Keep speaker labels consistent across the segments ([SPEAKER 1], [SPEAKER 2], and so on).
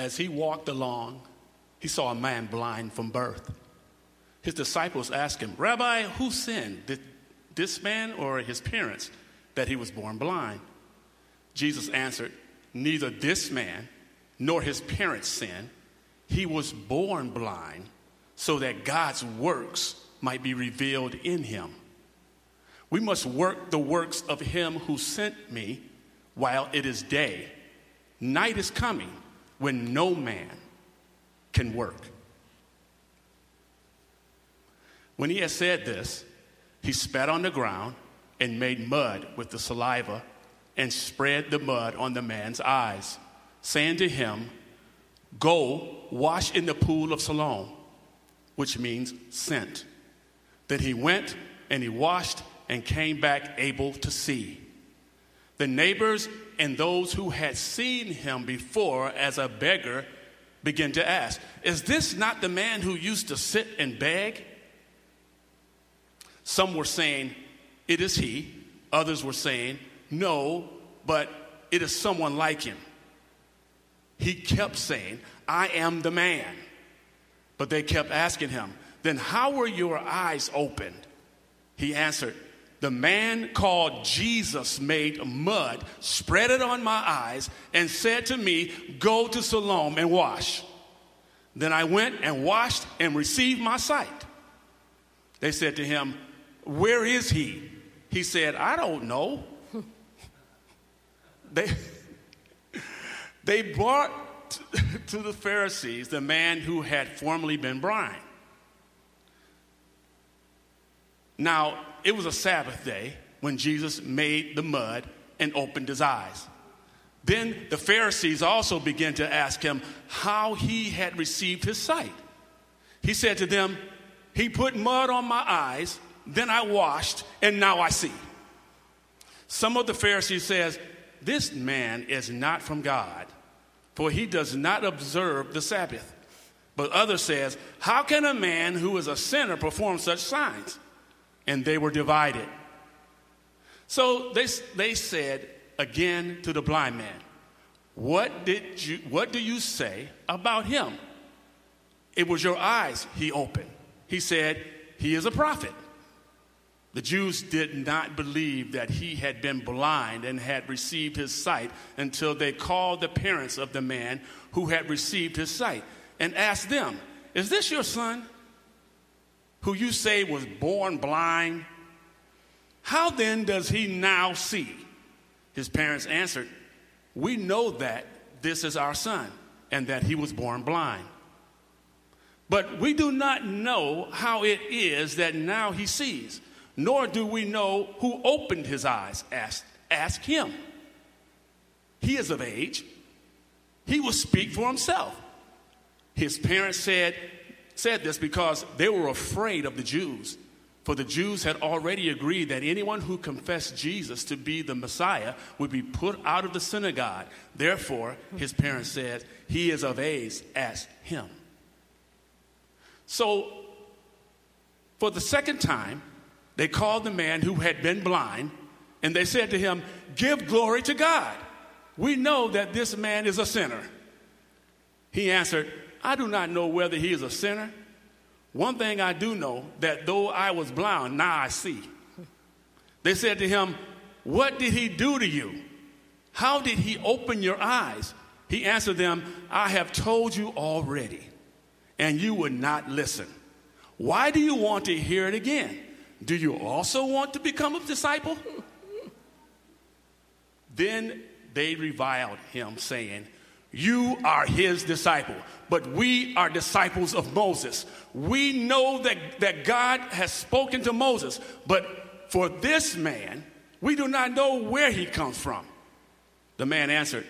[SPEAKER 1] as he walked along, he saw a man blind from birth. His disciples asked him, Rabbi, who sinned, did this man or his parents, that he was born blind? Jesus answered, Neither this man nor his parents sinned. He was born blind so that God's works might be revealed in him. We must work the works of him who sent me while it is day. Night is coming when no man can work. When he had said this, he spat on the ground and made mud with the saliva and spread the mud on the man's eyes, saying to him, Go wash in the pool of Siloam, which means sent. Then he went and he washed and came back able to see. The neighbors and those who had seen him before as a beggar began to ask, Is this not the man who used to sit and beg? Some were saying, It is he. Others were saying, No, but it is someone like him. He kept saying, I am the man. But they kept asking him, Then how were your eyes opened? He answered, The man called Jesus made mud, spread it on my eyes, and said to me, Go to Siloam and wash. Then I went and washed and received my sight. They said to him, where is he? He said, I don't know. they, they brought to the Pharisees the man who had formerly been blind. Now, it was a Sabbath day when Jesus made the mud and opened his eyes. Then the Pharisees also began to ask him how he had received his sight. He said to them, He put mud on my eyes then I washed, and now I see. Some of the Pharisees says, this man is not from God, for he does not observe the Sabbath. But others says, how can a man who is a sinner perform such signs? And they were divided. So they, they said again to the blind man, what did you what do you say about him? It was your eyes he opened. He said, he is a prophet. The Jews did not believe that he had been blind and had received his sight until they called the parents of the man who had received his sight and asked them, Is this your son who you say was born blind? How then does he now see? His parents answered, We know that this is our son and that he was born blind. But we do not know how it is that now he sees nor do we know who opened his eyes. Ask, ask him. He is of age. He will speak for himself. His parents said, said this because they were afraid of the Jews. For the Jews had already agreed that anyone who confessed Jesus to be the Messiah would be put out of the synagogue. Therefore, his parents said, He is of age, ask him. So, for the second time, they called the man who had been blind and they said to him, Give glory to God. We know that this man is a sinner. He answered, I do not know whether he is a sinner. One thing I do know that though I was blind, now I see. They said to him, What did he do to you? How did he open your eyes? He answered them, I have told you already, and you would not listen. Why do you want to hear it again? Do you also want to become a disciple? then they reviled him, saying, You are his disciple, but we are disciples of Moses. We know that, that God has spoken to Moses, but for this man, we do not know where he comes from. The man answered,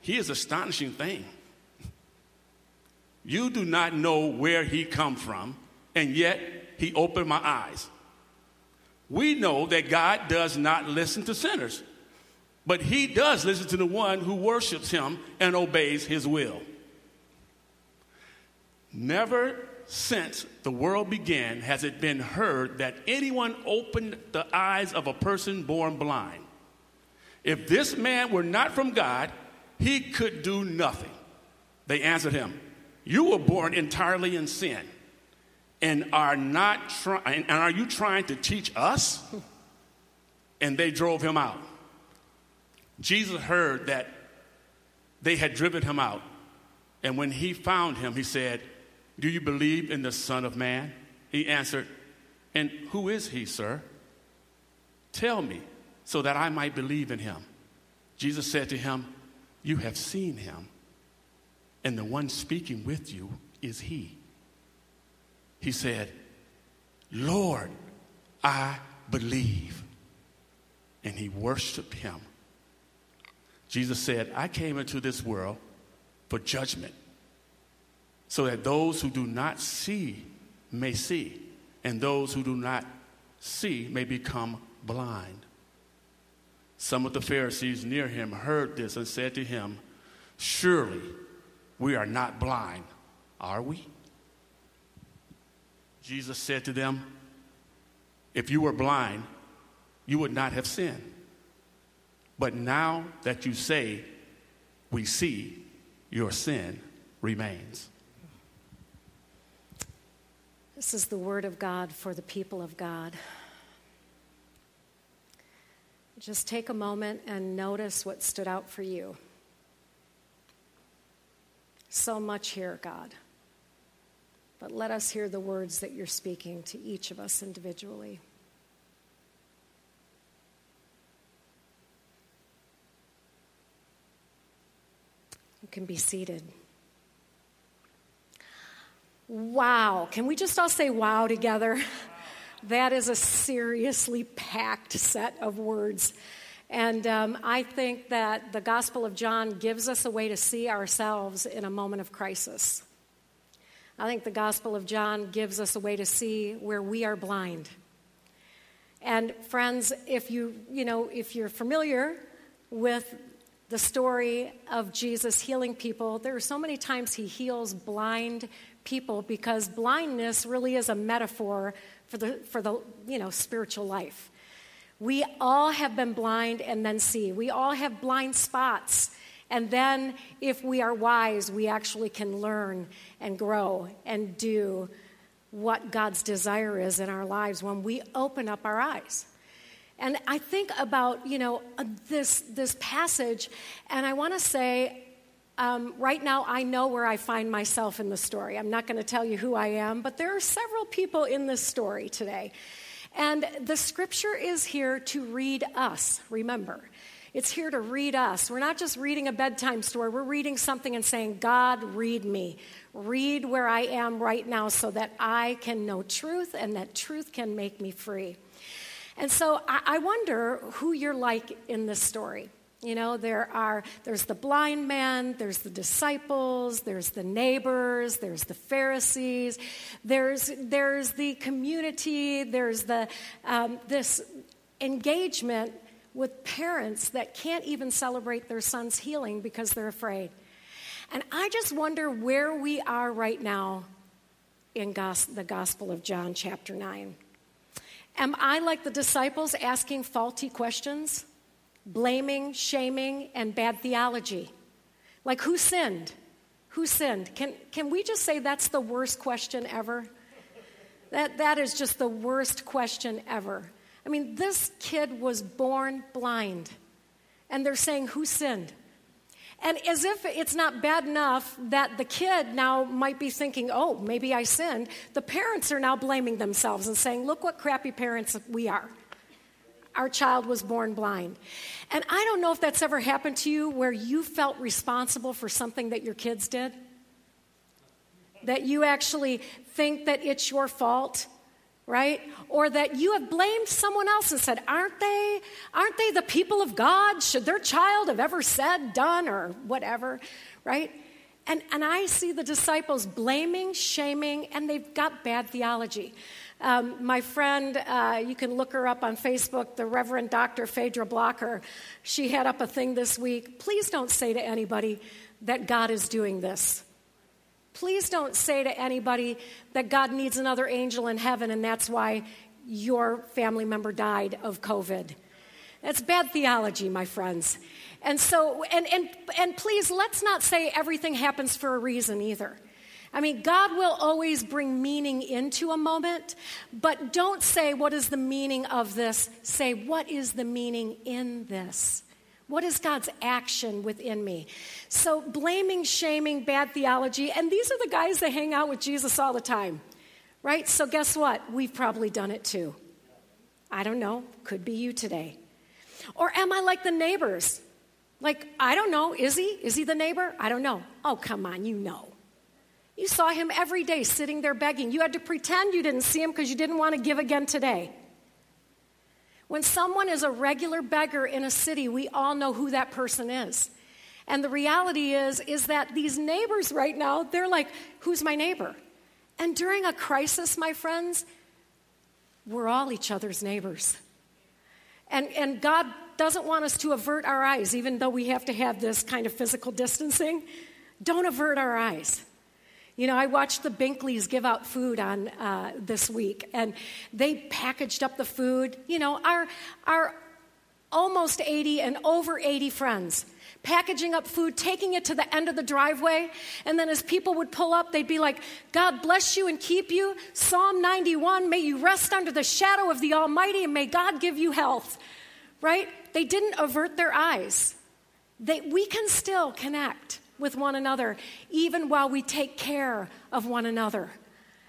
[SPEAKER 1] He is astonishing thing. You do not know where he come from, and yet he opened my eyes we know that God does not listen to sinners, but he does listen to the one who worships him and obeys his will. Never since the world began has it been heard that anyone opened the eyes of a person born blind. If this man were not from God, he could do nothing. They answered him, You were born entirely in sin, and are not trying and are you trying to teach us? And they drove him out. Jesus heard that they had driven him out. And when he found him, he said, Do you believe in the Son of Man? He answered, And who is he, sir? Tell me, so that I might believe in him. Jesus said to him, You have seen him, and the one speaking with you is he. He said, Lord, I believe. And he worshiped him. Jesus said, I came into this world for judgment, so that those who do not see may see, and those who do not see may become blind. Some of the Pharisees near him heard this and said to him, Surely we are not blind, are we? Jesus said to them, If you were blind, you would not have sinned. But now that you say, We see, your sin remains.
[SPEAKER 2] This is the word of God for the people of God. Just take a moment and notice what stood out for you. So much here, God. But let us hear the words that you're speaking to each of us individually. Can be seated. Wow. Can we just all say wow together? That is a seriously packed set of words. And um, I think that the Gospel of John gives us a way to see ourselves in a moment of crisis. I think the Gospel of John gives us a way to see where we are blind. And friends, if you, you know, if you're familiar with the story of Jesus healing people, there are so many times he heals blind people because blindness really is a metaphor for the, for the you know, spiritual life. We all have been blind and then see. We all have blind spots. And then, if we are wise, we actually can learn and grow and do what God's desire is in our lives when we open up our eyes. And I think about, you know, this, this passage, and I want to say, um, right now, I know where I find myself in the story. I'm not going to tell you who I am, but there are several people in this story today. And the scripture is here to read us, remember. It's here to read us. We're not just reading a bedtime story, we're reading something and saying, God, read me. Read where I am right now so that I can know truth and that truth can make me free. And so I, I wonder who you're like in this story. You know, there are there's the blind man, there's the disciples, there's the neighbors, there's the Pharisees, there's there's the community, there's the um, this engagement with parents that can't even celebrate their son's healing because they're afraid. And I just wonder where we are right now in gos- the Gospel of John, chapter 9. Am I like the disciples asking faulty questions? blaming, shaming, and bad theology. Like, who sinned? Who sinned? Can, can we just say that's the worst question ever? That, that is just the worst question ever. I mean, this kid was born blind, and they're saying, Who sinned? And as if it's not bad enough that the kid now might be thinking, oh, maybe I sinned, the parents are now blaming themselves and saying, look what crappy parents we are our child was born blind. And I don't know if that's ever happened to you where you felt responsible for something that your kids did. That you actually think that it's your fault, right? Or that you have blamed someone else and said, "Aren't they aren't they the people of God? Should their child have ever said, done or whatever?" Right? And and I see the disciples blaming, shaming, and they've got bad theology. Um, my friend, uh, you can look her up on Facebook, the Reverend Dr. Phaedra Blocker, she had up a thing this week. Please don't say to anybody that God is doing this. Please don't say to anybody that God needs another angel in heaven and that's why your family member died of COVID. That's bad theology, my friends. And so, and, and, and please, let's not say everything happens for a reason either. I mean, God will always bring meaning into a moment, but don't say, What is the meaning of this? Say, What is the meaning in this? What is God's action within me? So, blaming, shaming, bad theology, and these are the guys that hang out with Jesus all the time, right? So, guess what? We've probably done it too. I don't know. Could be you today. Or am I like the neighbors? Like, I don't know. Is he? Is he the neighbor? I don't know. Oh, come on, you know. You saw him every day sitting there begging. You had to pretend you didn't see him because you didn't want to give again today. When someone is a regular beggar in a city, we all know who that person is. And the reality is is that these neighbors right now, they're like, who's my neighbor? And during a crisis, my friends, we're all each other's neighbors. And, and God doesn't want us to avert our eyes, even though we have to have this kind of physical distancing. Don't avert our eyes. You know, I watched the Binkleys give out food on uh, this week, and they packaged up the food. You know, our, our almost 80 and over 80 friends packaging up food, taking it to the end of the driveway. And then as people would pull up, they'd be like, God bless you and keep you. Psalm 91, may you rest under the shadow of the Almighty and may God give you health. Right? They didn't avert their eyes. They, we can still connect with one another, even while we take care of one another.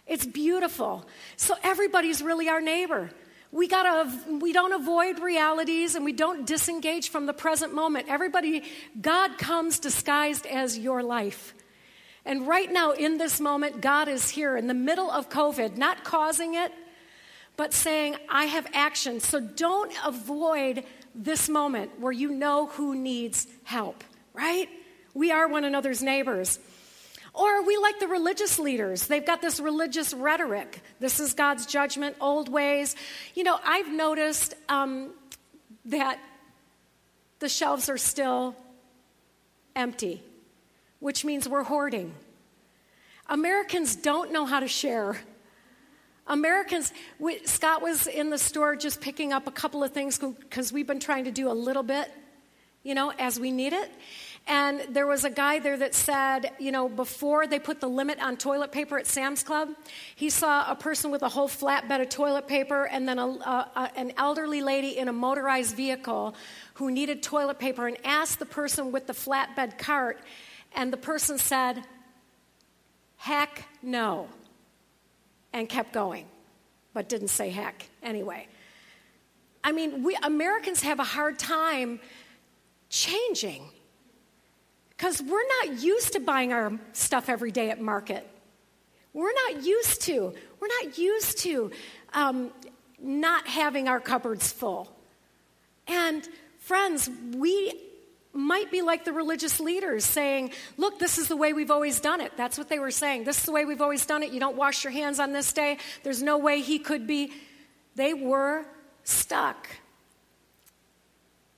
[SPEAKER 2] It's beautiful. So everybody's really our neighbor. We gotta we don't avoid realities and we don't disengage from the present moment. Everybody, God comes disguised as your life. And right now, in this moment, God is here in the middle of COVID, not causing it, but saying, I have action. So don't avoid this moment where you know who needs help, right? We are one another's neighbors. Or we like the religious leaders. They've got this religious rhetoric. This is God's judgment, old ways. You know, I've noticed um, that the shelves are still empty, which means we're hoarding. Americans don't know how to share. Americans, we, Scott was in the store just picking up a couple of things because we've been trying to do a little bit, you know, as we need it. And there was a guy there that said, you know, before they put the limit on toilet paper at Sam's Club, he saw a person with a whole flatbed of toilet paper and then a, a, a, an elderly lady in a motorized vehicle who needed toilet paper and asked the person with the flatbed cart, and the person said, heck no, and kept going, but didn't say heck anyway. I mean, we Americans have a hard time changing. Because we're not used to buying our stuff every day at market. We're not used to. We're not used to um, not having our cupboards full. And friends, we might be like the religious leaders saying, Look, this is the way we've always done it. That's what they were saying. This is the way we've always done it. You don't wash your hands on this day. There's no way he could be. They were stuck.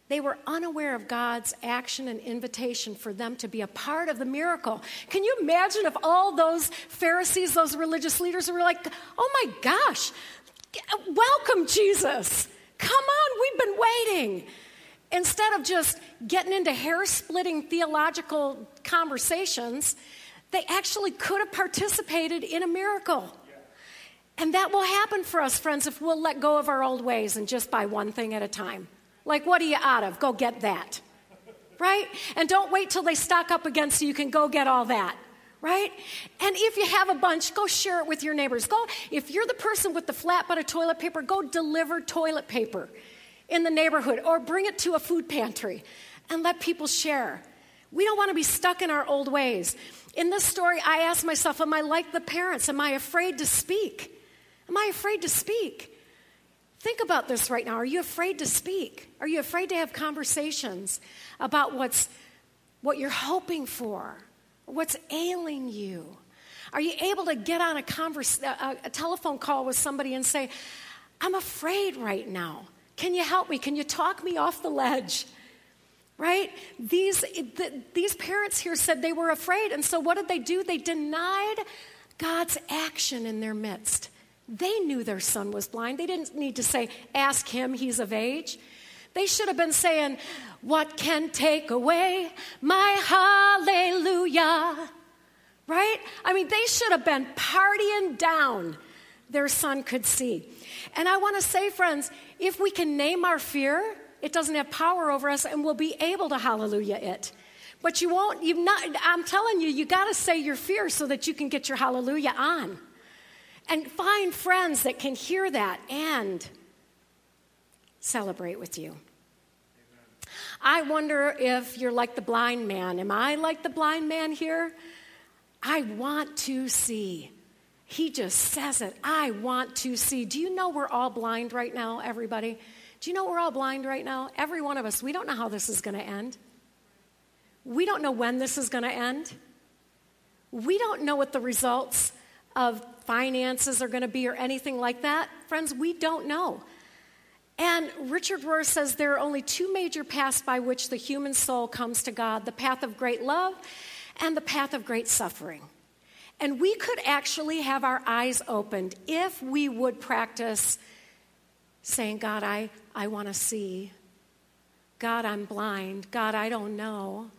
[SPEAKER 2] They were unaware of God's action and invitation for them to be a part of the miracle. Can you imagine if all those Pharisees, those religious leaders were like, oh my gosh, welcome, Jesus. Come on, we've been waiting. Instead of just getting into hair splitting theological conversations, they actually could have participated in a miracle. And that will happen for us, friends, if we'll let go of our old ways and just buy one thing at a time. Like, what are you out of? Go get that. Right? And don't wait till they stock up again so you can go get all that. Right? And if you have a bunch, go share it with your neighbors. Go, if you're the person with the flat butt of toilet paper, go deliver toilet paper in the neighborhood or bring it to a food pantry and let people share. We don't want to be stuck in our old ways. In this story, I ask myself, Am I like the parents? Am I afraid to speak? Am I afraid to speak? Think about this right now. Are you afraid to speak? Are you afraid to have conversations about what's what you're hoping for? What's ailing you? Are you able to get on a, converse, a, a telephone call with somebody and say, I'm afraid right now. Can you help me? Can you talk me off the ledge? Right? These, the, these parents here said they were afraid. And so what did they do? They denied God's action in their midst. They knew their son was blind. They didn't need to say, Ask him, he's of age. They should have been saying, What can take away my hallelujah? Right? I mean, they should have been partying down their son could see. And I want to say, friends, if we can name our fear, it doesn't have power over us and we'll be able to hallelujah it. But you won't, you've not, I'm telling you, you got to say your fear so that you can get your hallelujah on. And find friends that can hear that and celebrate with you. I wonder if you're like the blind man. Am I like the blind man here? I want to see. He just says it. I want to see. Do you know we're all blind right now, everybody? Do you know we're all blind right now? Every one of us. We don't know how this is going to end. We don't know when this is going to end. We don't know what the results of finances are going to be or anything like that. Friends, we don't know. And Richard Rohr says there are only two major paths by which the human soul comes to God the path of great love and the path of great suffering. And we could actually have our eyes opened if we would practice saying, God, I, I want to see. God, I'm blind. God, I don't know.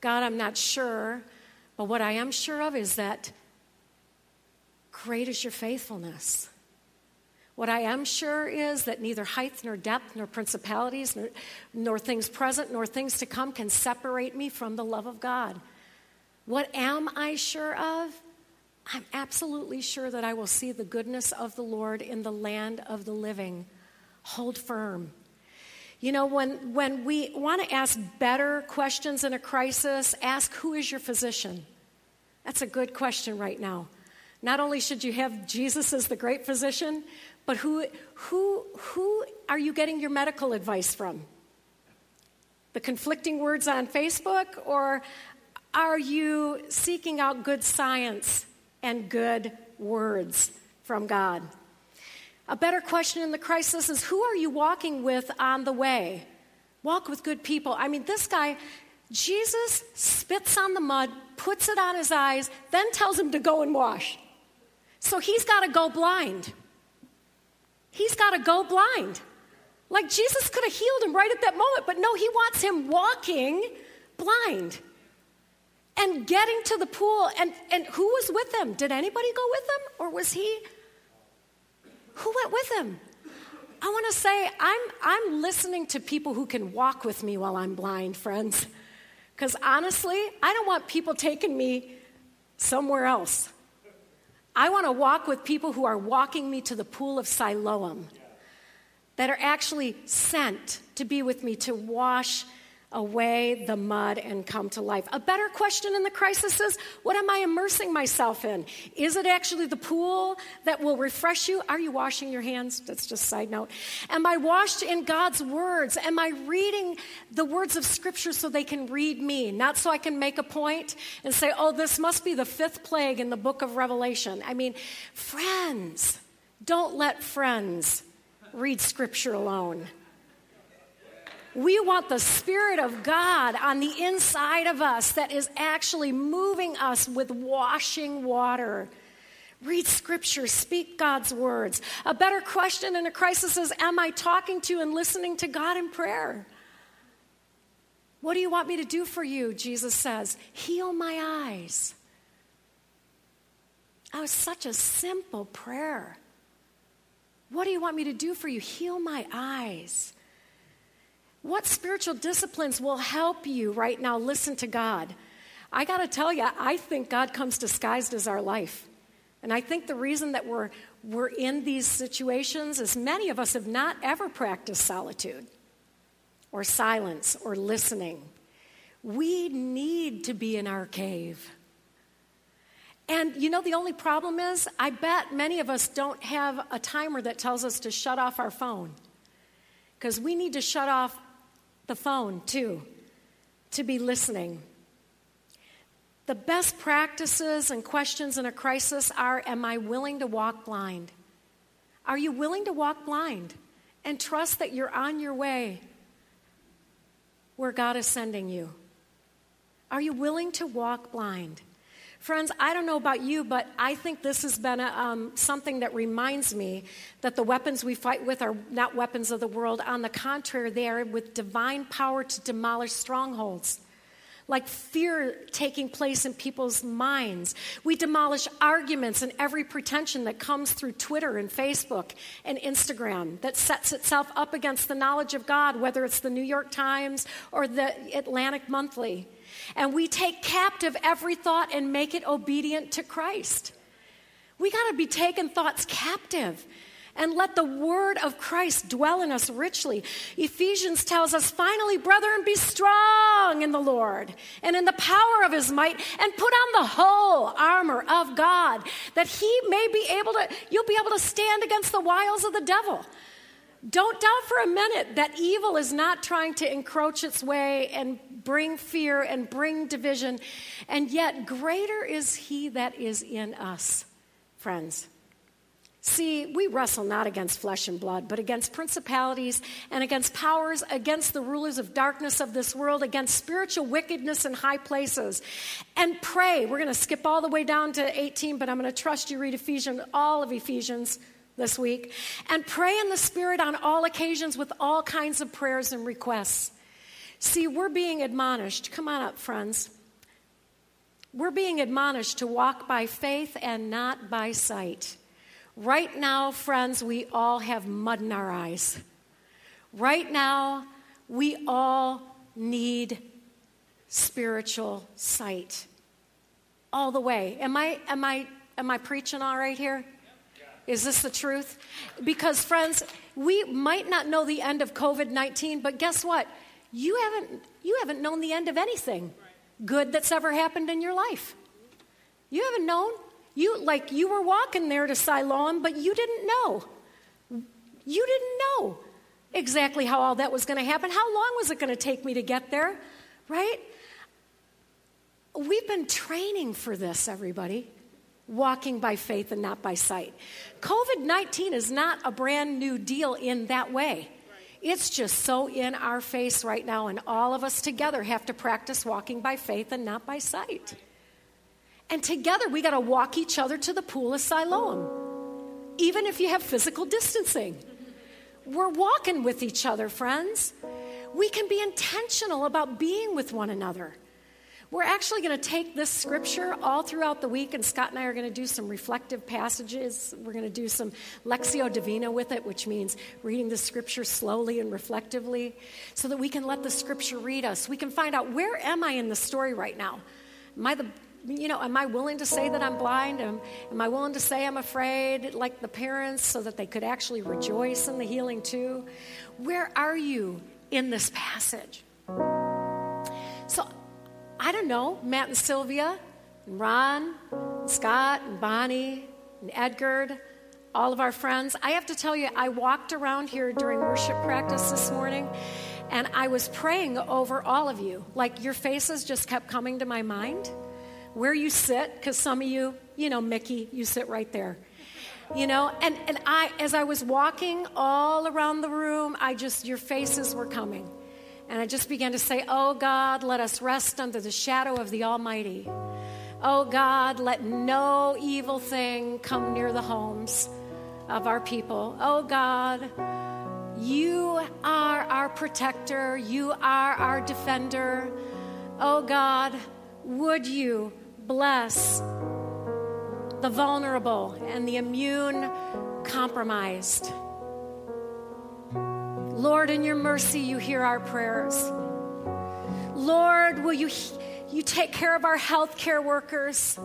[SPEAKER 2] God, I'm not sure. But what I am sure of is that great is your faithfulness. What I am sure is that neither height nor depth nor principalities nor, nor, things present nor things to come can separate me from the love of God. What am I sure of? I'm absolutely sure that I will see the goodness of the Lord in the land of the living. Hold firm. You know, when, when we want to ask better questions in a crisis, ask who is your physician? That's a good question right now. Not only should you have Jesus as the great physician, but who, who, who are you getting your medical advice from? The conflicting words on Facebook, or are you seeking out good science and good words from God? A better question in the crisis is who are you walking with on the way? Walk with good people. I mean, this guy, Jesus spits on the mud, puts it on his eyes, then tells him to go and wash. So he's got to go blind he's got to go blind. Like Jesus could have healed him right at that moment, but no, he wants him walking blind and getting to the pool. And, and who was with him? Did anybody go with him? Or was he? Who went with him? I want to say, I'm, I'm listening to people who can walk with me while I'm blind, friends. Because honestly, I don't want people taking me somewhere else. I want to walk with people who are walking me to the pool of Siloam, that are actually sent to be with me to wash away the mud and come to life. A better question in the crisis is what am I immersing myself in? Is it actually the pool that will refresh you? Are you washing your hands? That's just side note. Am I washed in God's words? Am I reading the words of Scripture so they can read me? Not so I can make a point and say, oh, this must be the fifth plague in the book of Revelation. I mean, friends, don't let friends read Scripture alone. We want the Spirit of God on the inside of us that is actually moving us with washing water. Read scripture, speak God's words. A better question in a crisis is Am I talking to and listening to God in prayer? What do you want me to do for you? Jesus says, Heal my eyes. That was such a simple prayer. What do you want me to do for you? Heal my eyes. What spiritual disciplines will help you right now listen to God? I got to tell you, I think God comes disguised as our life. And I think the reason that we're, we're in these situations is many of us have not ever practiced solitude or silence or listening. We need to be in our cave. And you know, the only problem is, I bet many of us don't have a timer that tells us to shut off our phone. Because we need to shut off the phone too, to be listening. The best practices and questions in a crisis are Am I willing to walk blind? Are you willing to walk blind and trust that you're on your way where God is sending you? Are you willing to walk blind? Friends, I don't know about you, but I think this has been a, um, something that reminds me that the weapons we fight with are not weapons of the world. On the contrary, they are with divine power to demolish strongholds like fear taking place in people's minds. We demolish arguments and every pretension that comes through Twitter and Facebook and Instagram that sets itself up against the knowledge of God, whether it's the New York Times or the Atlantic Monthly. And we take captive every thought and make it obedient to Christ. We got to be taking thoughts captive and let the word of Christ dwell in us richly. Ephesians tells us, finally, brethren, be strong in the Lord and in the power of his might, and put on the whole armor of God, that he may be able to, you'll be able to stand against the wiles of the devil. Don't doubt for a minute that evil is not trying to encroach its way and bring fear and bring division, and yet greater is he that is in us, friends. See, we wrestle not against flesh and blood, but against principalities and against powers, against the rulers of darkness of this world, against spiritual wickedness in high places. And pray. We're going to skip all the way down to 18, but I'm going to trust you read Ephesians, all of Ephesians this week. And pray in the Spirit on all occasions with all kinds of prayers and requests. See, we're being admonished. Come on up, friends. We're being admonished to walk by faith and not by sight. Right now, friends, we all have mud in our eyes. Right now, we all need spiritual sight. All the way. Am I, am I, am I preaching all right here? Is this the truth? Because, friends, we might not know the end of COVID 19, but guess what? You haven't, you haven't known the end of anything good that's ever happened in your life. You haven't known. You like you were walking there to Siloam, but you didn't know. You didn't know exactly how all that was going to happen. How long was it going to take me to get there? Right? We've been training for this, everybody. Walking by faith and not by sight. COVID 19 is not a brand new deal in that way. It's just so in our face right now, and all of us together have to practice walking by faith and not by sight. And together we got to walk each other to the pool of Siloam, even if you have physical distancing. We're walking with each other, friends. We can be intentional about being with one another. We're actually going to take this scripture all throughout the week, and Scott and I are going to do some reflective passages. We're going to do some Lectio Divina with it, which means reading the scripture slowly and reflectively, so that we can let the scripture read us. We can find out where am I in the story right now? Am I the you know, am I willing to say that I'm blind? Am, am I willing to say I'm afraid, like the parents, so that they could actually rejoice in the healing too? Where are you in this passage? So, I don't know, Matt and Sylvia, and Ron, and Scott, and Bonnie, and Edgard, all of our friends. I have to tell you, I walked around here during worship practice this morning and I was praying over all of you. Like your faces just kept coming to my mind where you sit, because some of you, you know, Mickey, you sit right there. You know, and, and I, as I was walking all around the room, I just, your faces were coming. And I just began to say, Oh God, let us rest under the shadow of the Almighty. Oh God, let no evil thing come near the homes of our people. Oh God, you are our protector, you are our defender. Oh God, would you bless the vulnerable and the immune compromised. Lord, in your mercy, you hear our prayers. Lord, will you, you take care of our healthcare workers?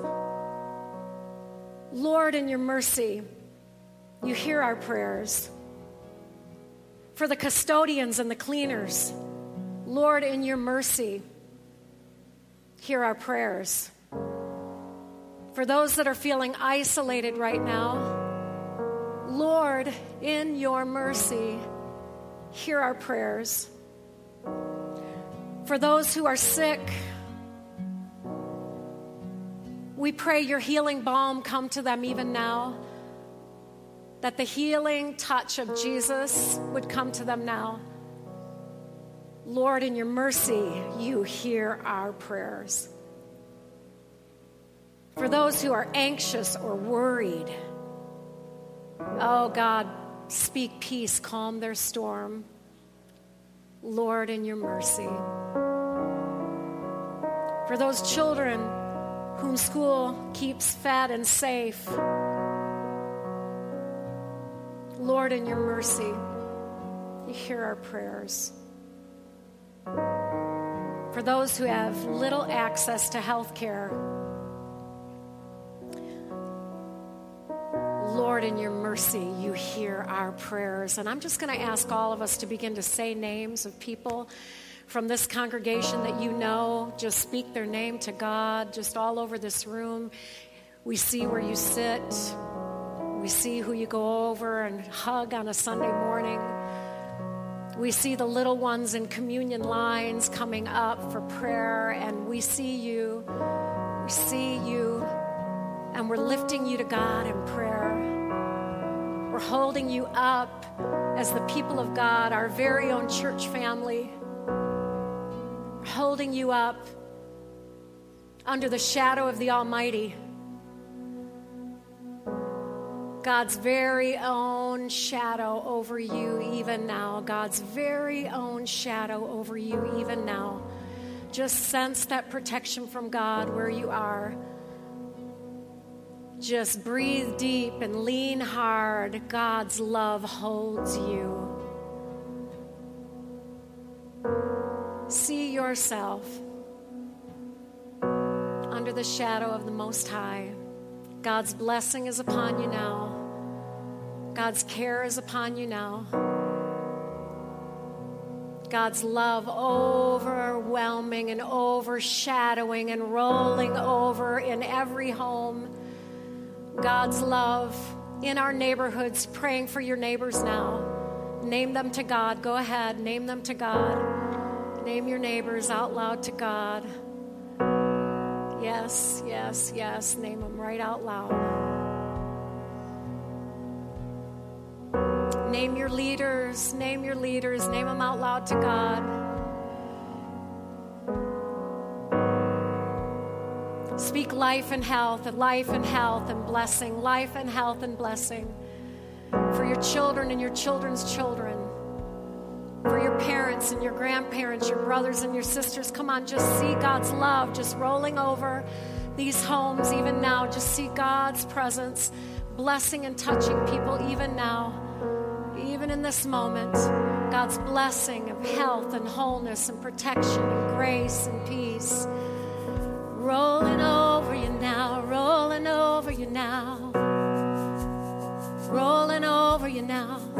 [SPEAKER 2] Lord, in your mercy, you hear our prayers. For the custodians and the cleaners, Lord, in your mercy, hear our prayers. For those that are feeling isolated right now, Lord, in your mercy, hear our prayers. For those who are sick, we pray your healing balm come to them even now. That the healing touch of Jesus would come to them now. Lord, in your mercy, you hear our prayers. For those who are anxious or worried. Oh God, speak peace, calm their storm. Lord, in your mercy. For those children whom school keeps fed and safe, Lord, in your mercy, you hear our prayers. For those who have little access to health care, Lord, in your mercy, you hear our prayers. And I'm just going to ask all of us to begin to say names of people from this congregation that you know. Just speak their name to God, just all over this room. We see where you sit, we see who you go over and hug on a Sunday morning. We see the little ones in communion lines coming up for prayer, and we see you. We see you, and we're lifting you to God in prayer. We're holding you up as the people of God, our very own church family. We're holding you up under the shadow of the Almighty. God's very own shadow over you, even now. God's very own shadow over you, even now. Just sense that protection from God where you are. Just breathe deep and lean hard. God's love holds you. See yourself under the shadow of the Most High. God's blessing is upon you now. God's care is upon you now. God's love overwhelming and overshadowing and rolling over in every home. God's love in our neighborhoods, praying for your neighbors now. Name them to God. Go ahead, name them to God. Name your neighbors out loud to God. Yes, yes, yes. Name them right out loud. Name your leaders. Name your leaders. Name them out loud to God. Speak life and health, and life and health and blessing, life and health and blessing for your children and your children's children, for your parents and your grandparents, your brothers and your sisters. Come on, just see God's love just rolling over these homes even now. Just see God's presence blessing and touching people even now, even in this moment. God's blessing of health and wholeness and protection and grace and peace rolling over you now, rolling over you now, rolling over you now.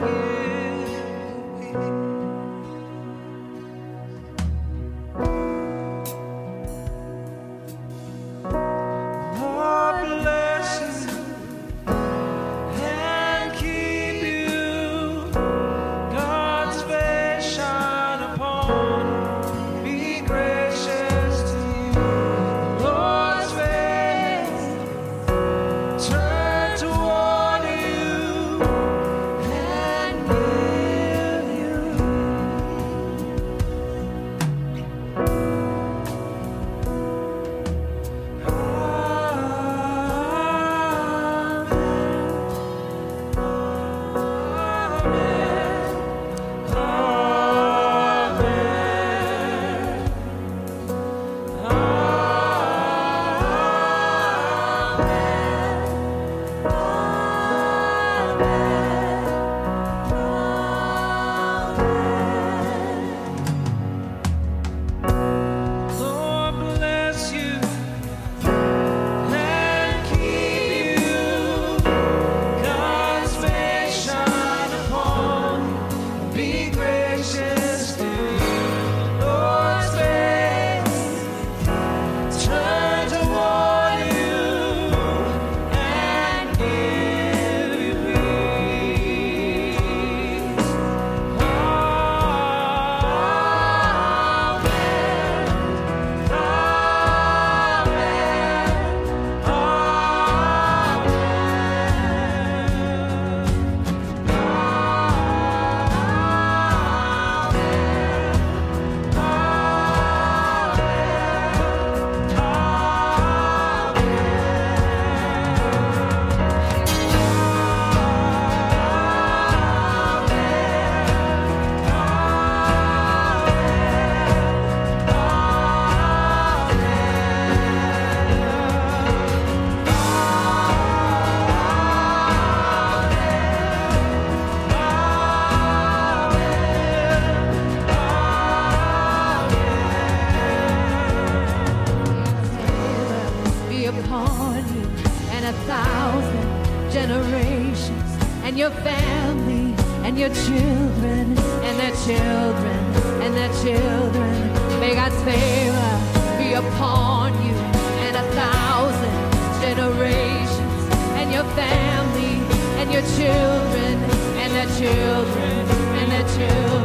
[SPEAKER 3] And give
[SPEAKER 4] your family and your children and their children and their children. May God's favor be upon you and a thousand generations and your family and your children and their children and their children.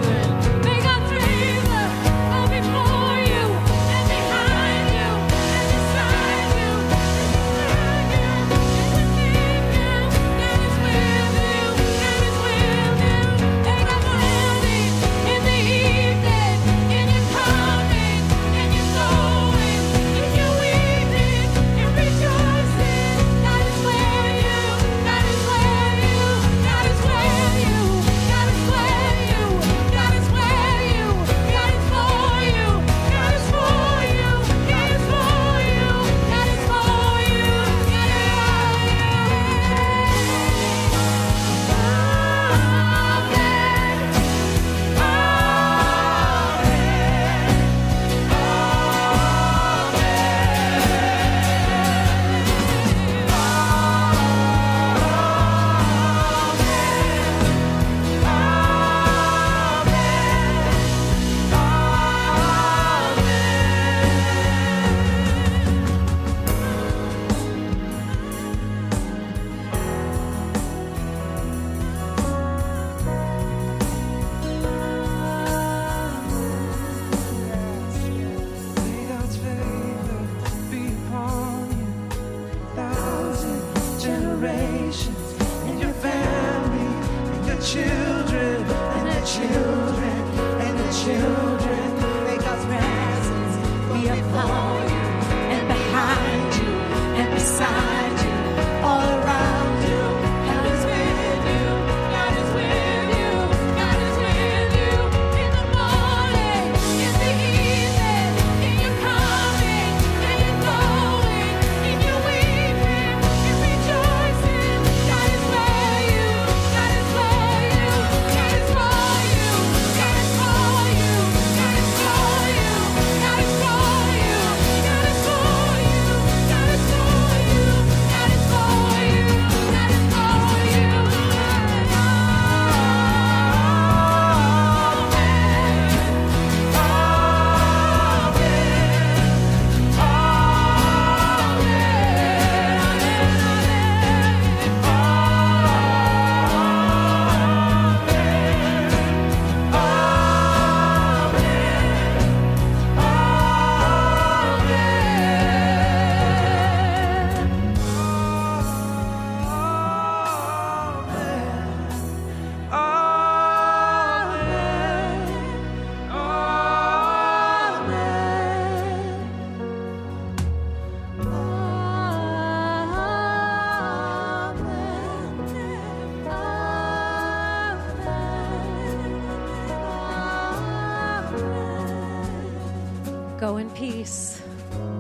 [SPEAKER 2] Go in peace.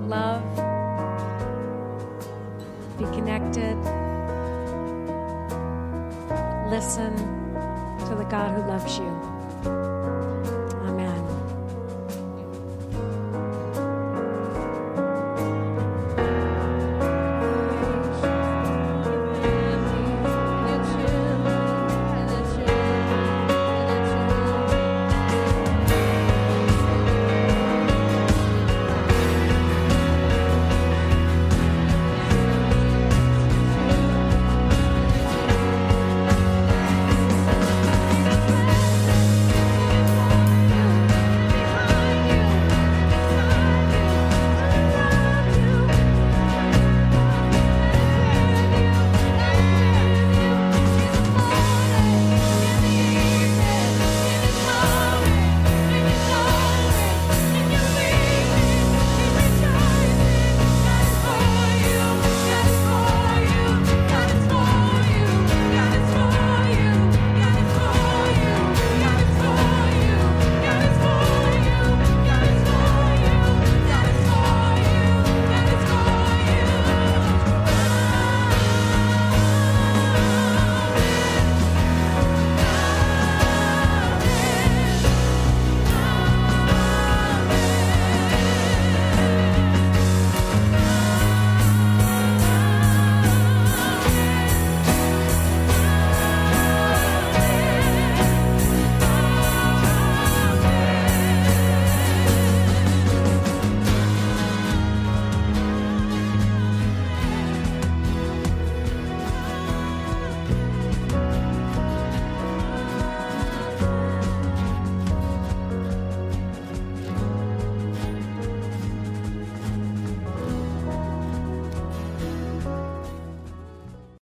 [SPEAKER 2] Love. Be connected. Listen to the God who loves you.